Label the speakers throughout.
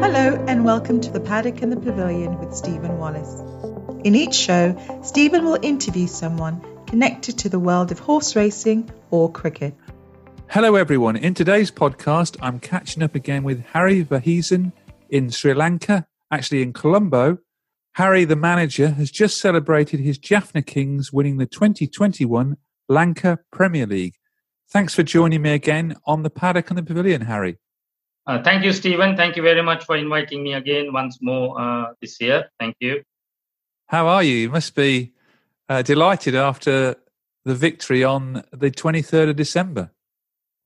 Speaker 1: Hello, and welcome to the Paddock and the Pavilion with Stephen Wallace. In each show, Stephen will interview someone connected to the world of horse racing or cricket.
Speaker 2: Hello, everyone. In today's podcast, I'm catching up again with Harry Vaheesan in Sri Lanka, actually in Colombo. Harry, the manager, has just celebrated his Jaffna Kings winning the 2021 Lanka Premier League. Thanks for joining me again on the paddock and the pavilion, Harry.
Speaker 3: Uh, thank you, Stephen. Thank you very much for inviting me again once more uh, this year. Thank you.
Speaker 2: How are you? You must be uh, delighted after the victory on the 23rd of December.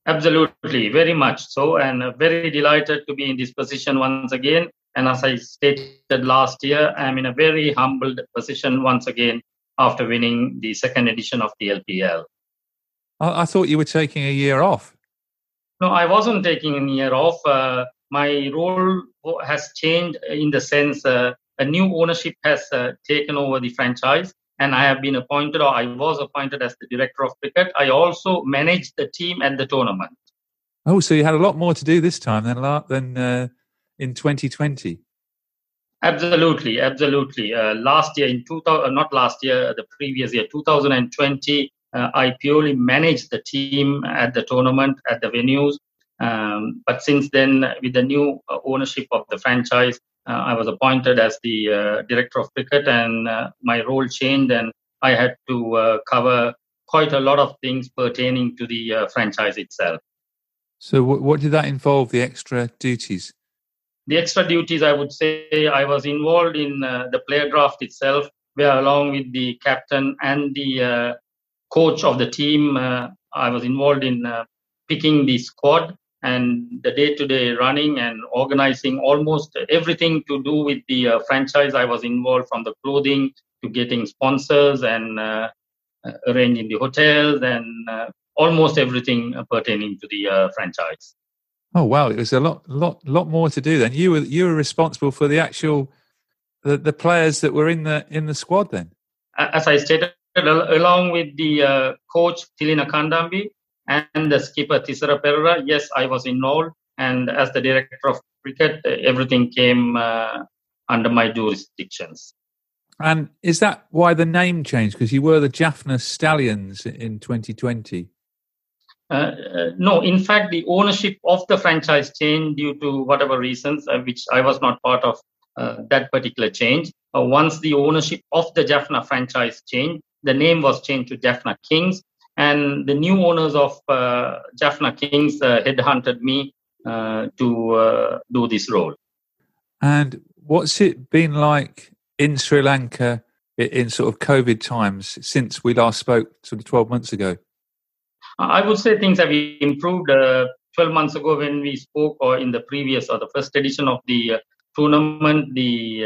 Speaker 3: Absolutely, very much so, and very delighted to be in this position once again. And as I stated last year, I'm in a very humbled position once again after winning the second edition of the LPL.
Speaker 2: I, I thought you were taking a year off.
Speaker 3: No, I wasn't taking a year off. Uh, my role has changed in the sense uh, a new ownership has uh, taken over the franchise and I have been appointed, or I was appointed as the director of cricket. I also managed the team at the tournament.
Speaker 2: Oh, so you had a lot more to do this time than than uh, in 2020.
Speaker 3: Absolutely, absolutely. Uh, last year, in 2000, uh, not last year, the previous year, 2020, uh, I purely managed the team at the tournament, at the venues. Um, but since then, with the new uh, ownership of the franchise, uh, I was appointed as the uh, director of cricket, and uh, my role changed, and I had to cover quite a lot of things pertaining to the franchise itself.
Speaker 2: So, what, what did that involve? The extra duties?
Speaker 3: The extra duties, I would say, I was involved in the player draft itself, where along with the captain and the coach of the team, I was involved in picking the squad and the day-to-day running and organizing almost everything to do with the uh, franchise. I was involved from the clothing to getting sponsors and uh, uh arranging the hotels and uh, almost everything pertaining to the uh, franchise.
Speaker 2: Oh wow. It was a lot lot lot more to do then. You were you were responsible for the actual the, the players that were in the in the squad then?
Speaker 3: As i stated along with the uh, coach Thilina Kandamby, and the skipper Thisara Perera, yes, I was involved. And as the director of cricket, everything came uh, under my jurisdictions.
Speaker 2: And is that why the name changed? Because you were the Jaffna Stallions in 2020.
Speaker 3: Uh, uh, no, in fact, the ownership of the franchise changed due to whatever reasons, uh, which I was not part of uh, that particular change. Uh, once the ownership of the Jaffna franchise changed, the name was changed to Jaffna Kings, and the new owners of uh, Jaffna Kings uh, headhunted me uh, to uh, do this role.
Speaker 2: And what's it been like in Sri Lanka in sort of COVID times since we last spoke, sort of 12 months ago?
Speaker 3: I would say things have improved. Uh, 12 months ago, when we spoke, or in the previous or the first edition of the uh, tournament, the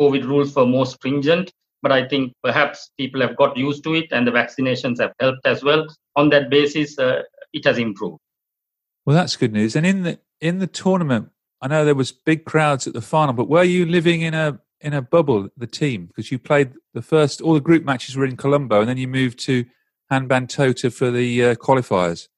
Speaker 3: COVID rules were more stringent but I think perhaps people have got used to it and the vaccinations have helped as well. On that basis, uh, it has improved.
Speaker 2: Well, that's good news. And in the in the tournament, I know there was big crowds at the final, but were you living in a in a bubble, the team, because you played the first all the group matches were in Colombo, and then you moved to Hambantota for the uh, qualifiers.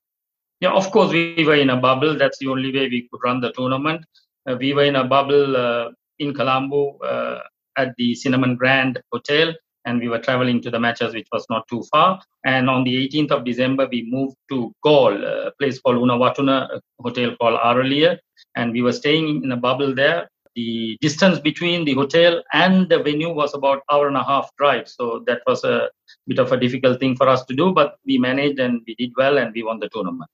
Speaker 3: Yeah, of course, we were in a bubble. That's the only way we could run the tournament. Uh, we were in a bubble uh, in Colombo uh, at the Cinnamon Grand Hotel, and we were traveling to the matches, which was not too far. And on the 18th of December, we moved to Galle, a place called Unawatuna, a hotel called Araliya, and we were staying in a bubble there. The distance between the hotel and the venue was about hour and a half drive, so that was a bit of a difficult thing for us to do, but we managed and we did well, and we won the tournament.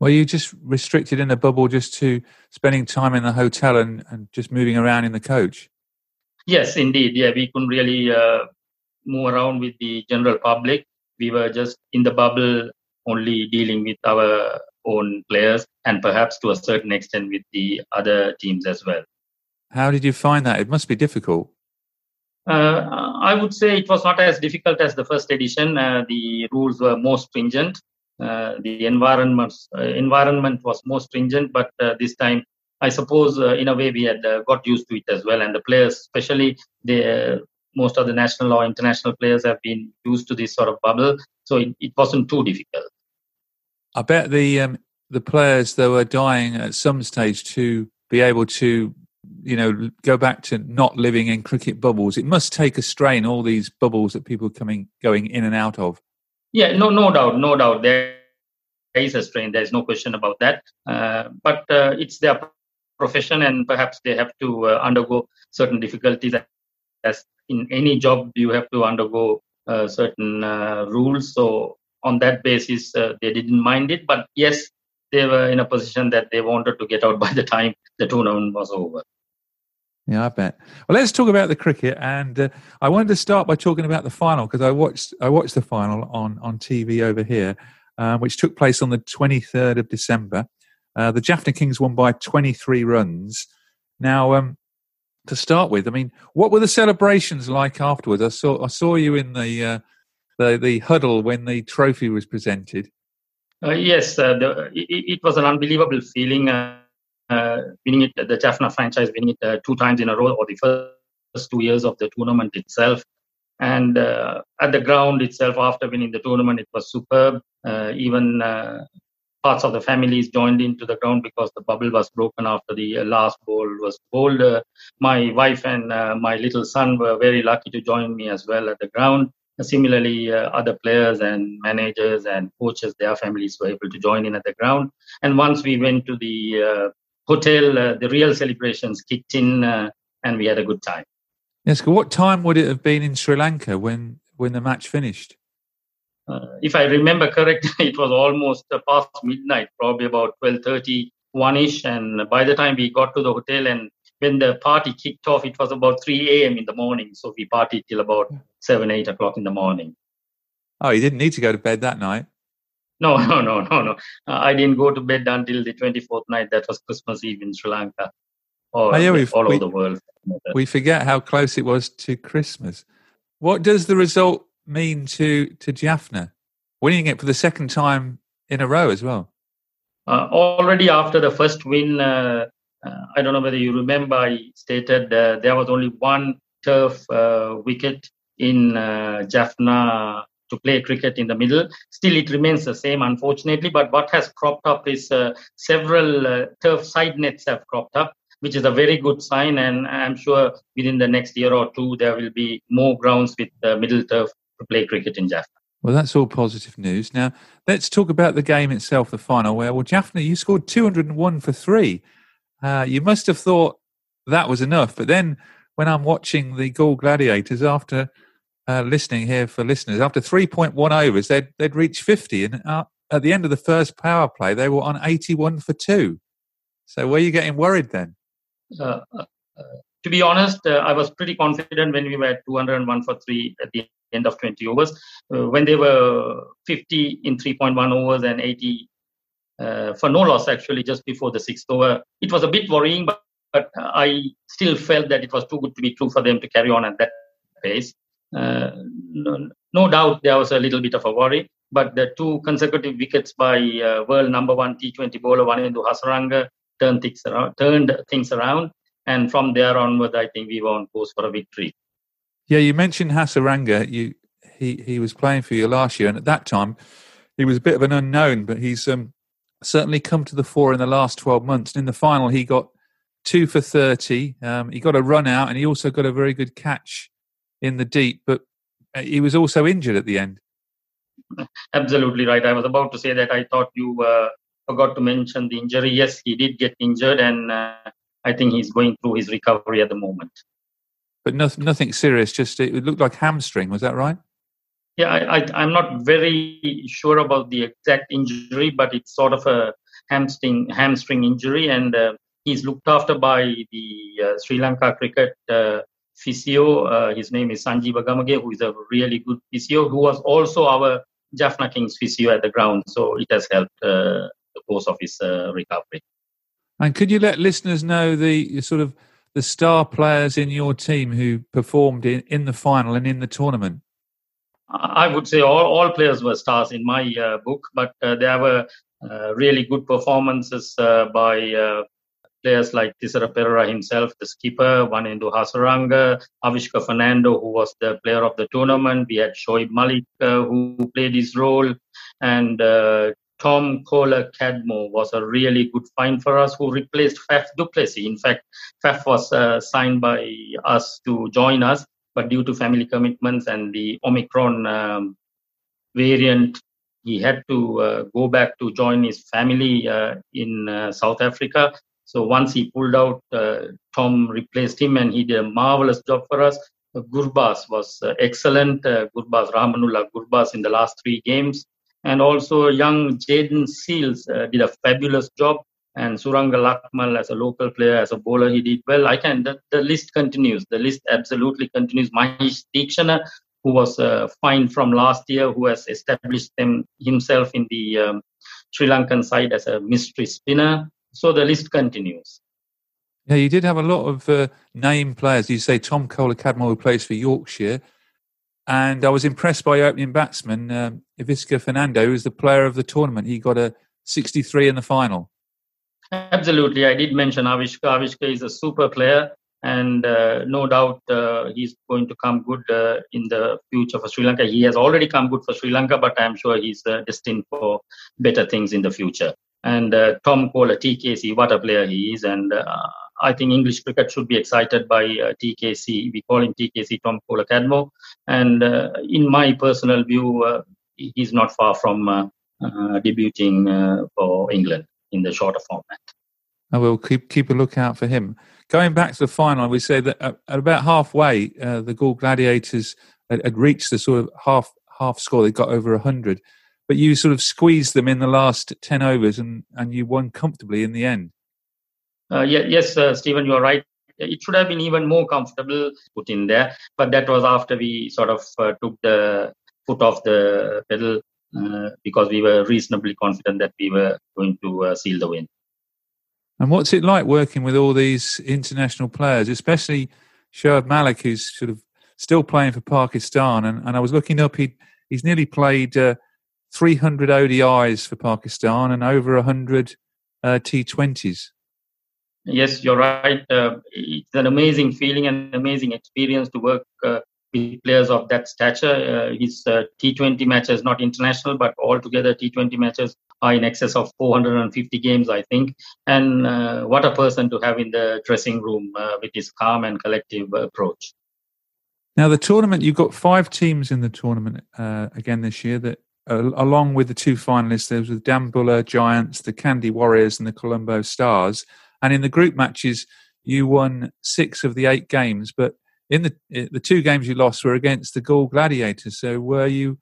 Speaker 2: Were you just restricted in a bubble just to spending time in the hotel and, and just moving around in the coach?
Speaker 3: Yes, indeed. Yeah, we couldn't really uh, move around with the general public. We were just in the bubble, only dealing with our own players and perhaps to a certain extent with the other teams as well.
Speaker 2: How did you find that? It must be difficult.
Speaker 3: Uh, I would say it was not as difficult as the first edition. Uh, the rules were more stringent. Uh, the environment uh, environment was more stringent, but uh, this time, I suppose, uh, in a way, we had got used to it as well. And the players, especially the most of the national or international players, have been used to this sort of bubble, so it, it wasn't too difficult.
Speaker 2: I bet the um, the players that were dying at some stage to be able to you know go back to not living in cricket bubbles. It must take a strain all these bubbles that people are coming going in and out of.
Speaker 3: Yeah no no doubt no doubt. There is a strain there's no question about that. Uh, but uh, it's their profession and perhaps they have to uh, undergo certain difficulties as in any job you have to undergo uh, certain uh, rules so on that basis uh, they didn't mind it but yes they were in a position that they wanted to get out by the time the tournament was over.
Speaker 2: Yeah, I bet. Well, let's talk about the cricket, and uh, I wanted to start by talking about the final because I watched I watched the final on on TV over here, uh, which took place on the twenty third of December. Uh, the Jaffna Kings won by twenty three runs. Now, um, to start with, I mean, what were the celebrations like afterwards? I saw I saw you in the uh, the the huddle when the trophy was presented.
Speaker 3: Uh, yes, uh, the, it, it, was an unbelievable feeling uh, winning it, the Jaffna franchise winning it two times in a row, or the first two years of the tournament itself. And at the ground itself, after winning the tournament, it was superb. even parts of the families joined into the ground because the bubble was broken after the last ball was bowled. Uh, my wife and uh, my little son were very lucky to join me as well at the ground. Similarly, uh, other players and managers and coaches, their families were able to join in at the ground. And once we went to the uh, hotel, uh, the real celebrations kicked in, uh, and we had a good time.
Speaker 2: Yes. What time would it have been in Sri Lanka when when the match finished?
Speaker 3: Uh, if I remember correctly, it was almost past midnight, probably about twelve thirty one ish. And by the time we got to the hotel and when the party kicked off, it was about 3 a.m. in the morning. So we partied till about 7, 8 o'clock in the morning.
Speaker 2: Oh, you didn't need to go to bed that night?
Speaker 3: No, no, no, no, no. Uh, I didn't go to bed until the 24th night. That was Christmas Eve in Sri Lanka. Or oh, yeah, all we, over the world.
Speaker 2: We forget how close it was to Christmas. What does the result mean to, to Jaffna? Winning it for the second time in a row as well.
Speaker 3: Uh, already after the first win, uh, uh, I don't know whether you remember, I stated uh, there was only one turf uh, wicket in Jaffna to play cricket in the middle. Still, it remains the same, unfortunately. But what has cropped up is uh, several uh, turf side nets have cropped up, which is a very good sign. And I'm sure within the next year or two, there will be more grounds with the middle turf play cricket in Jaffna.
Speaker 2: Well, that's all positive news. Now, let's talk about the game itself, the final, where, well, Jaffna, you scored 201 for three. Uh, you must have thought that was enough. But then when I'm watching the Galle Gladiators after uh, listening here for listeners, after 3.1 overs, they'd, they'd reached 50. And uh, at the end of the first power play, they were on 81 for two. So were you getting worried then?
Speaker 3: Uh, uh, to be honest, uh, I was pretty confident when we were at 201 for three at the end of 20 overs. when they were 50 in 3.1 overs and 80 uh, for no loss actually just before the sixth over. It was a bit worrying, but, but I still felt that it was too good to be true for them to carry on at that pace. Uh, no, no, doubt there was a little bit of a worry, but the two consecutive wickets by uh, world number one T20 bowler Wanindu Hasaranga turned things around. Turned things around, and from there onward, I think we were on course for a victory.
Speaker 2: Yeah, you mentioned Hasaranga. You he he was playing for you last year, and at that time, he was a bit of an unknown, but he's um, certainly come to the fore in the last twelve months. And in the final, he got two for thirty. Um, he got a run out, and he also got a very good catch in the deep. But uh, he was also injured at the end.
Speaker 3: Absolutely right. I was about to say that. I thought you uh, forgot to mention the injury. Yes, he did get injured, and uh, I think he's going through his recovery at the moment.
Speaker 2: But nothing, nothing serious. Just it looked like hamstring. Was that right?
Speaker 3: Yeah, I, am not very sure about the exact injury, but it's sort of a hamstring hamstring injury, and uh, he's looked after by the uh, Sri Lanka cricket uh, physio. Uh, his name is Sanjeeva Gamage, who is a really good physio, who was also our Jaffna Kings physio at the ground. So it has helped uh, the course of his uh, recovery.
Speaker 2: And could you let listeners know the sort of the star players in your team who performed in, in the final and in the tournament?
Speaker 3: I would say all, all players were stars in my uh, book, but uh, there were uh, really good performances uh, by uh, players like Thisara Perera himself, the skipper, Wanindu Hasaranga, Avishka Fernando, who was the player of the tournament. We had Shoaib Malik, uh, who played his role, and Tom Kohler-Cadmore was a really good find for us, who replaced Faf du Plessis. In fact, Faf was signed by us to join us, but due to family commitments and the Omicron um, variant, he had to uh, go back to join his family uh, in uh, South Africa. So once he pulled out, uh, Tom replaced him, and he did a marvelous job for us. Gurbaz was uh, excellent. Uh, Gurbaz Rahmanullah Gurbaz in the last three games, and also young Jayden Seales did a fabulous job and Suranga Lakmal as a local player, as a bowler, he did well. I can, the, the list continues. The list absolutely continues. Mahesh Theekshana, who was uh, fine from last year, who has established himself in the um, Sri Lankan side as a mystery spinner. So the list continues.
Speaker 2: Yeah, you did have a lot of uh, name players. You say Tom Kohler-Cadmore, who plays for Yorkshire. And I was impressed by opening batsman, um, Avishka Fernando, who was the player of the tournament. He got a 63 in the final.
Speaker 3: Absolutely. I did mention Avishka. Avishka is a super player, and uh, no doubt uh, he's going to come good uh, in the future for Sri Lanka. He has already come good for Sri Lanka, but I'm sure he's uh, destined for better things in the future. And uh, Tom Kohler, TKC, what a player he is. And uh, I think English cricket should be excited by uh, TKC. We call him TKC, Tom Kohler-Cadmore. And uh, in my personal view, uh, he's not far from debuting for England in the shorter format.
Speaker 2: I will keep keep a lookout for him. Going back to the final, we say that at, about halfway, uh, the Galle Gladiators had, had, reached the sort of half half score. They got over hundred, but you sort of squeezed them in the last ten overs, and and you won comfortably in the end.
Speaker 3: Uh, yes, uh, Stephen, you are right. It should have been even more comfortable put in there, but that was after we sort of uh, took the foot off the pedal uh, because we were reasonably confident that we were going to uh, seal the win.
Speaker 2: And what's it like working with all these international players, especially Shoaib Malik, who's sort of still playing for Pakistan? And, and I was looking up, he, he's nearly played uh, 300 ODIs for Pakistan and over 100 uh, T20s.
Speaker 3: Yes, you're right. Uh, it's an amazing feeling and amazing experience to work uh, with players of that stature. Uh, his uh, T20 matches, not international, but altogether T20 matches are in excess of 450 games, I think. And uh, what a person to have in the dressing room uh, with his calm and collective approach.
Speaker 2: Now, the tournament, you've got five teams in the tournament uh, again this year that along with the two finalists, there was the Dambulla Giants, the Kandy Warriors, and the Colombo Stars. And in the group matches, you won six of the eight games, but in the the two games you lost were against the Galle Gladiators. So were you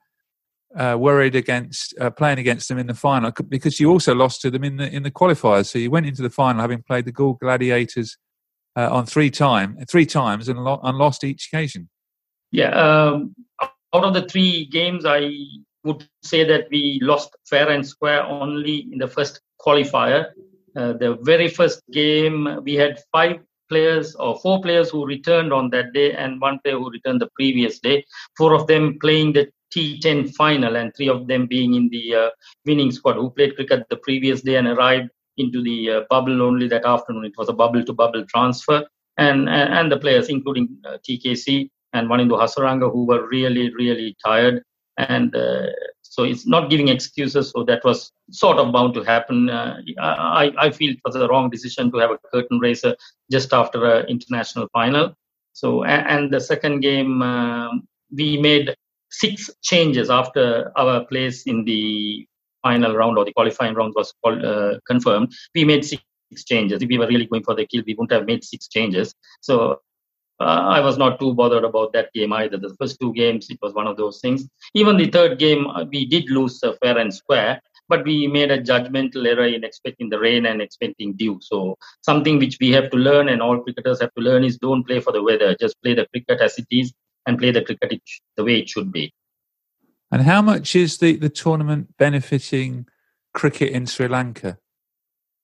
Speaker 2: uh, worried against uh, playing against them in the final because you also lost to them in the in the qualifiers? So you went into the final having played the Galle Gladiators uh, on three time three times and, lo- and lost each occasion.
Speaker 3: Yeah, um, out of the three games, I would say that we lost fair and square only in the first qualifier. Uh, the very first game, we had five players or four players who returned on that day and one player who returned the previous day. Four of them playing the T10 final, and three of them being in the uh, winning squad who played cricket the previous day and arrived into the uh, bubble only that afternoon. It was a bubble to bubble transfer. And, and, and the players, including uh, TKC and Wanindu Hasaranga, who were really, really tired. And uh, so it's not giving excuses. So that was sort of bound to happen. Uh, I, I feel it was a wrong decision to have a curtain raiser just after an international final. So, and, the second game, um, we made six changes after our place in the final round or the qualifying round was uh, confirmed. We made six changes. If we were really going for the kill, we wouldn't have made six changes. So I was not too bothered about that game either. The first two games, it was one of those things. Even the third game, uh, we did lose uh, fair and square, but we made a judgmental error in expecting the rain and expecting dew. So something which we have to learn, and all cricketers have to learn, is don't play for the weather. Just play the cricket as it is, and play the cricket the way it should be.
Speaker 2: And how much is the, the tournament benefiting cricket in Sri Lanka?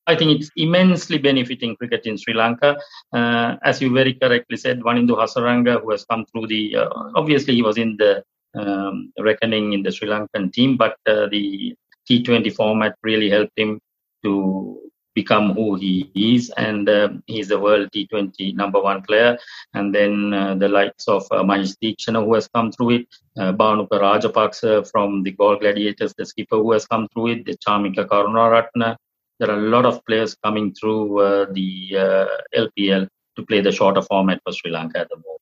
Speaker 3: I think it's immensely benefiting cricket in Sri Lanka. Uh, as you very correctly said, Wanindu Hasaranga, who has come through the, uh, obviously he was in the um, reckoning in the Sri Lankan team, but uh, the T20 format really helped him to become who he is, and uh, he's the world T20 number one player. And then uh, the likes of uh, Mahesh Theekshana, who has come through it, uh, Bhanuka Rajapaksa from the Galle Gladiators, the skipper who has come through it, the Chamika Karunaratne. There are a lot of players coming through uh, the uh, LPL to play the shorter format for Sri Lanka at the moment.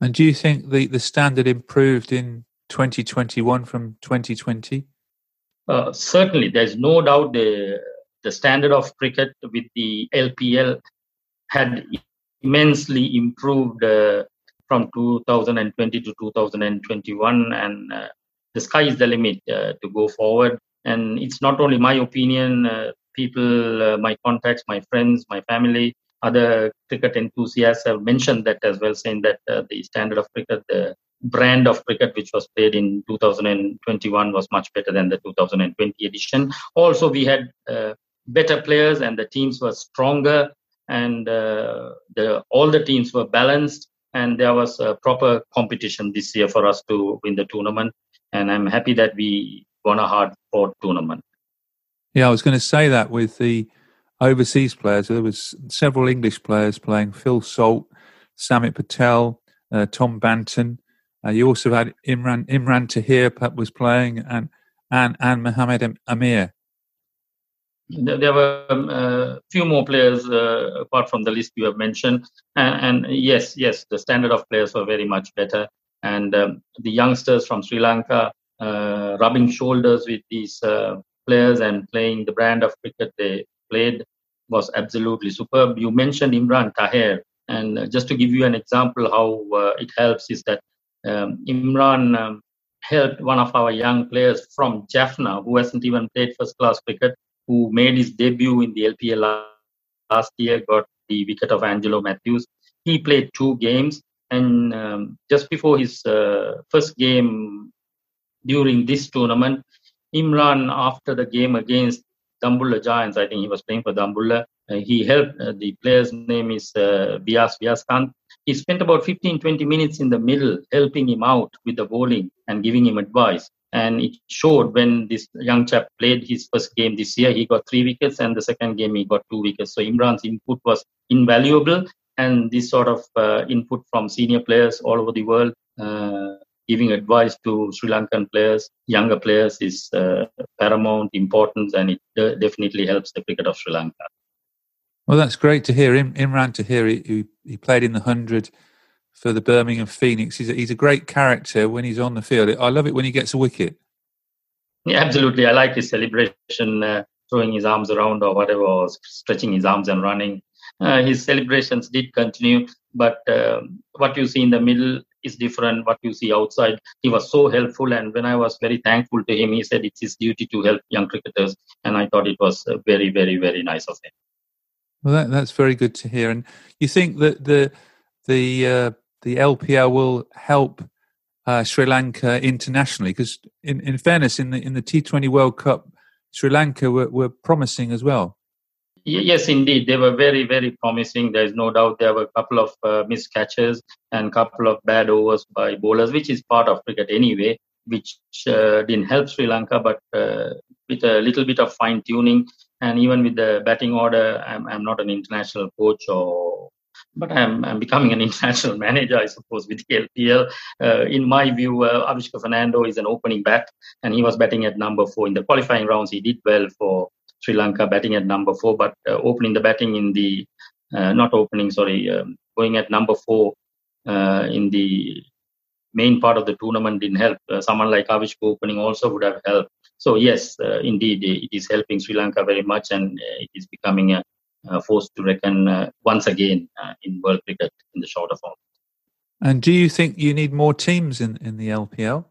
Speaker 2: And do you think the, the standard improved in 2021 from 2020?
Speaker 3: Uh, certainly, there's no doubt the the standard of cricket with the LPL had immensely improved uh, from 2020 to 2021, and uh, the sky is the limit uh, to go forward. And it's not only my opinion; uh, people, uh, my contacts, my friends, my family, other cricket enthusiasts have mentioned that as well, saying that uh, the standard of cricket, the brand of cricket which was played in 2021 was much better than the 2020 edition. Also, we had better players and the teams were stronger and uh, the all the teams were balanced and there was a proper competition this year for us to win the tournament and i'm happy that we won a hard fought tournament.
Speaker 2: Yeah i was going to say that with the overseas players. There was several english players playing. Phil salt samit patel uh, tom banton. Uh, you also had imran imran tahir was playing and and and mohammed amir.
Speaker 3: There were a um, uh, few more players uh, apart from the list you have mentioned. And, and, yes yes the standard of players were very much better. And um, the youngsters from sri lanka uh, rubbing shoulders with these uh, players and playing the brand of cricket they played was absolutely superb you mentioned imran tahir and uh, just to give you an example how uh, it helps is that um, imran um, helped one of our young players from jaffna who hasn't even played first class cricket who made his debut in the LPL last year, got the wicket of Angelo Mathews. He played two games, and um, just before his uh, first game during this tournament, Imran, after the game against Dambulla Giants, I think he was playing for Dambulla, uh, he helped, uh, the player's name is uh, Vyas Vyaskant. He spent about 15 20 minutes in the middle helping him out with the bowling and giving him advice. And it showed when this young chap played his first game this year, he got three wickets, and the second game he got two wickets. So Imran's input was invaluable, and this sort of uh, input from senior players all over the world, uh, giving advice to Sri Lankan players, younger players, is uh, paramount importance, and it definitely helps the cricket of Sri Lanka.
Speaker 2: Well, that's great to hear. Imran Tahiri, he, he played in the hundred for the Birmingham Phoenix. He's a, he's a great character when he's on the field. I love it when he gets a wicket.
Speaker 3: Yeah, absolutely. I like his celebration, uh, throwing his arms around or whatever, or stretching his arms and running. Uh, his celebrations did continue, but um, what you see in the middle is different. What you see outside, he was so helpful, and when I was very thankful to him, he said it's his duty to help young cricketers, and I thought it was uh, very, very, very nice of him.
Speaker 2: Well, that, that's very good to hear. And you think that the the uh, the LPL will help uh, Sri Lanka internationally? Because, in, in fairness, in the in the T20 World Cup, Sri Lanka were, were promising as well.
Speaker 3: Yes, indeed, they were very, very promising. There is no doubt there were a couple of uh, missed catches and a couple of bad overs by bowlers, which is part of cricket anyway, which uh, didn't help Sri Lanka. But uh, with a little bit of fine tuning and even with the batting order, I'm, I'm not an international coach or but I'm, I'm becoming an international manager, I suppose, with the LPL. Uh, in my view, uh, Fernando is an opening bat, and he was batting at number four in the qualifying rounds. He did well for Sri Lanka, batting at number four, but uh, opening the batting in the uh, not opening, sorry, um, going at number four uh, in the main part of the tournament didn't help. Uh, someone like Avishka opening also would have helped. So yes, indeed, it is helping Sri Lanka very much, and it is becoming a uh, forced to reckon uh, once again uh, in world cricket in the shorter form.
Speaker 2: And do you think you need more teams in, in the LPL?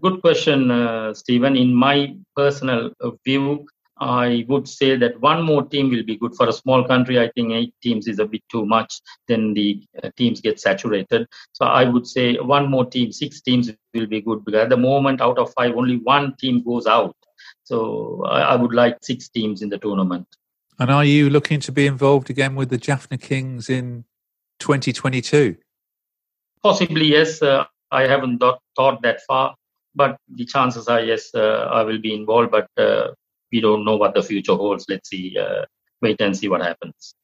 Speaker 3: Good question, uh, Stephen. In my personal view, I would say that one more team will be good for a small country. I think eight teams is a bit too much. Then the uh, teams get saturated. So I would say one more team, six teams will be good because at the moment, out of five, only one team goes out. So I, I would like six teams in the tournament.
Speaker 2: And are you looking to be involved again with the Jaffna Kings in 2022?
Speaker 3: Possibly, yes. Uh, I haven't th- thought that far, but the chances are yes, uh, I will be involved. But uh, we don't know what the future holds. Let's see, uh, wait and see what happens.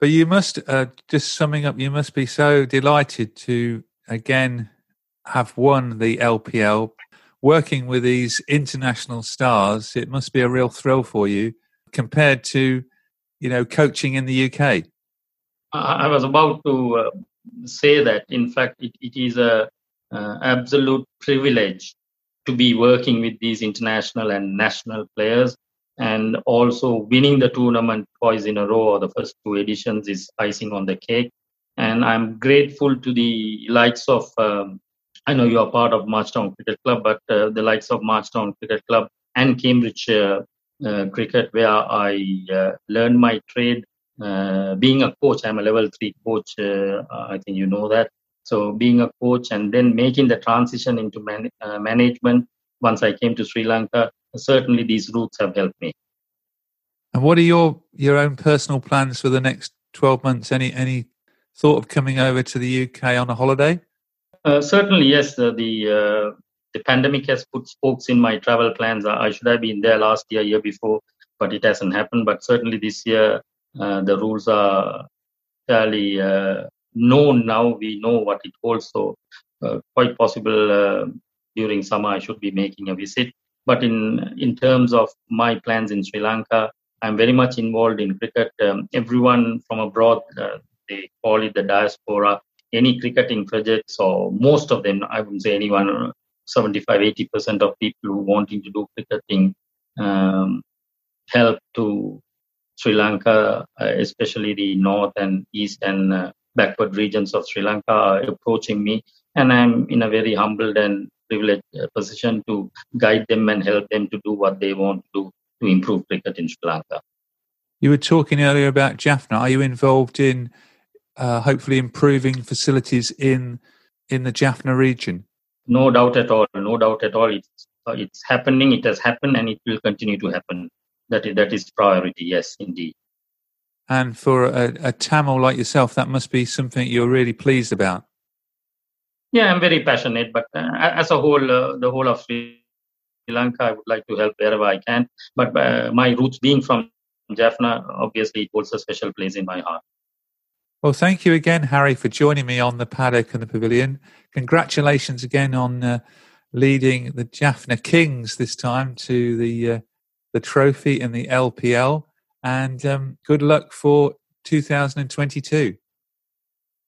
Speaker 2: But you must, uh, just summing up, you must be so delighted to again have won the LPL. Working with these international stars, it must be a real thrill for you compared to, you know, coaching in the UK?
Speaker 3: I was about to uh, say that. In fact, it, it is a absolute privilege to be working with these international and national players, and also winning the tournament twice in a row or the first two editions is icing on the cake. And I'm grateful to the likes of. Um, I know you are part of March Town Cricket Club, but uh, the likes of March Town Cricket Club and Cambridge uh, uh, cricket where I uh, learned my trade. Uh, being a coach, I'm a level three coach. I think you know that. So being a coach and then making the transition into man- management once I came to Sri Lanka, certainly these routes have helped me.
Speaker 2: And what are your your own personal plans for the next twelve months? Any any thought of coming over to the UK on a holiday?
Speaker 3: Uh, certainly, yes. Uh, the uh, the pandemic has put spokes in my travel plans. I should have been there last year, year before, but it hasn't happened. But certainly this year, uh, the rules are fairly uh, known now. We know what it holds. So, uh, quite possible uh, during summer I should be making a visit. But in in terms of my plans in Sri Lanka, I'm very much involved in cricket. Um, everyone from abroad, uh, they call it the diaspora. Any cricketing projects, or most of them, I wouldn't say anyone 75 80% of people who wanting to do cricketing um, help to Sri Lanka, uh, especially the north and east and uh, backward regions of Sri Lanka, are approaching me, and I'm in a very humbled and privileged uh, position to guide them and help them to do what they want to do to improve cricket in Sri Lanka.
Speaker 2: You were talking earlier about Jaffna. Are you involved in uh, hopefully improving facilities in in the Jaffna region?
Speaker 3: no doubt at all no doubt at all it's uh, it's happening it has happened and it will continue to happen that is that is priority yes indeed
Speaker 2: and for a, a tamil like yourself that must be something you're really pleased about.
Speaker 3: Yeah i'm very passionate but uh, as a whole uh, the whole of sri lanka i would like to help wherever i can. But uh, my roots being from jaffna obviously it holds a special place in my heart.
Speaker 2: Well, thank you again, Harry, for joining me on the paddock and the pavilion. Congratulations again on uh, leading the Jaffna Kings this time to the uh, the trophy in the LPL, and um, good luck for 2022.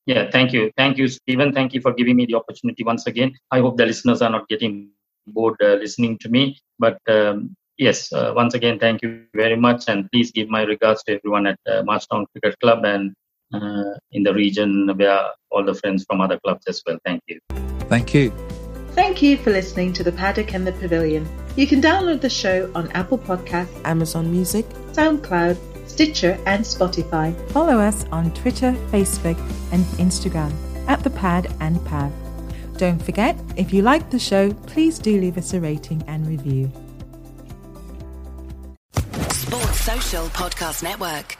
Speaker 3: Yeah, thank you, thank you, Stephen. Thank you for giving me the opportunity once again. I hope the listeners are not getting bored uh, listening to me, but um, yes, uh, once again, thank you very much, and please give my regards to everyone at uh, March Town Cricket Club and uh, in the region where all the friends from other clubs as well. Thank you.
Speaker 2: Thank you.
Speaker 1: Thank you for listening to The Paddock and the Pavilion. You can download the show on Apple Podcasts,
Speaker 4: Amazon Music,
Speaker 1: SoundCloud, Stitcher, and Spotify.
Speaker 5: Follow us on Twitter, Facebook, and Instagram at The Pad and Pav. Don't forget, if you like the show, please do leave us a rating and review.
Speaker 4: Sports Social
Speaker 6: podcast network.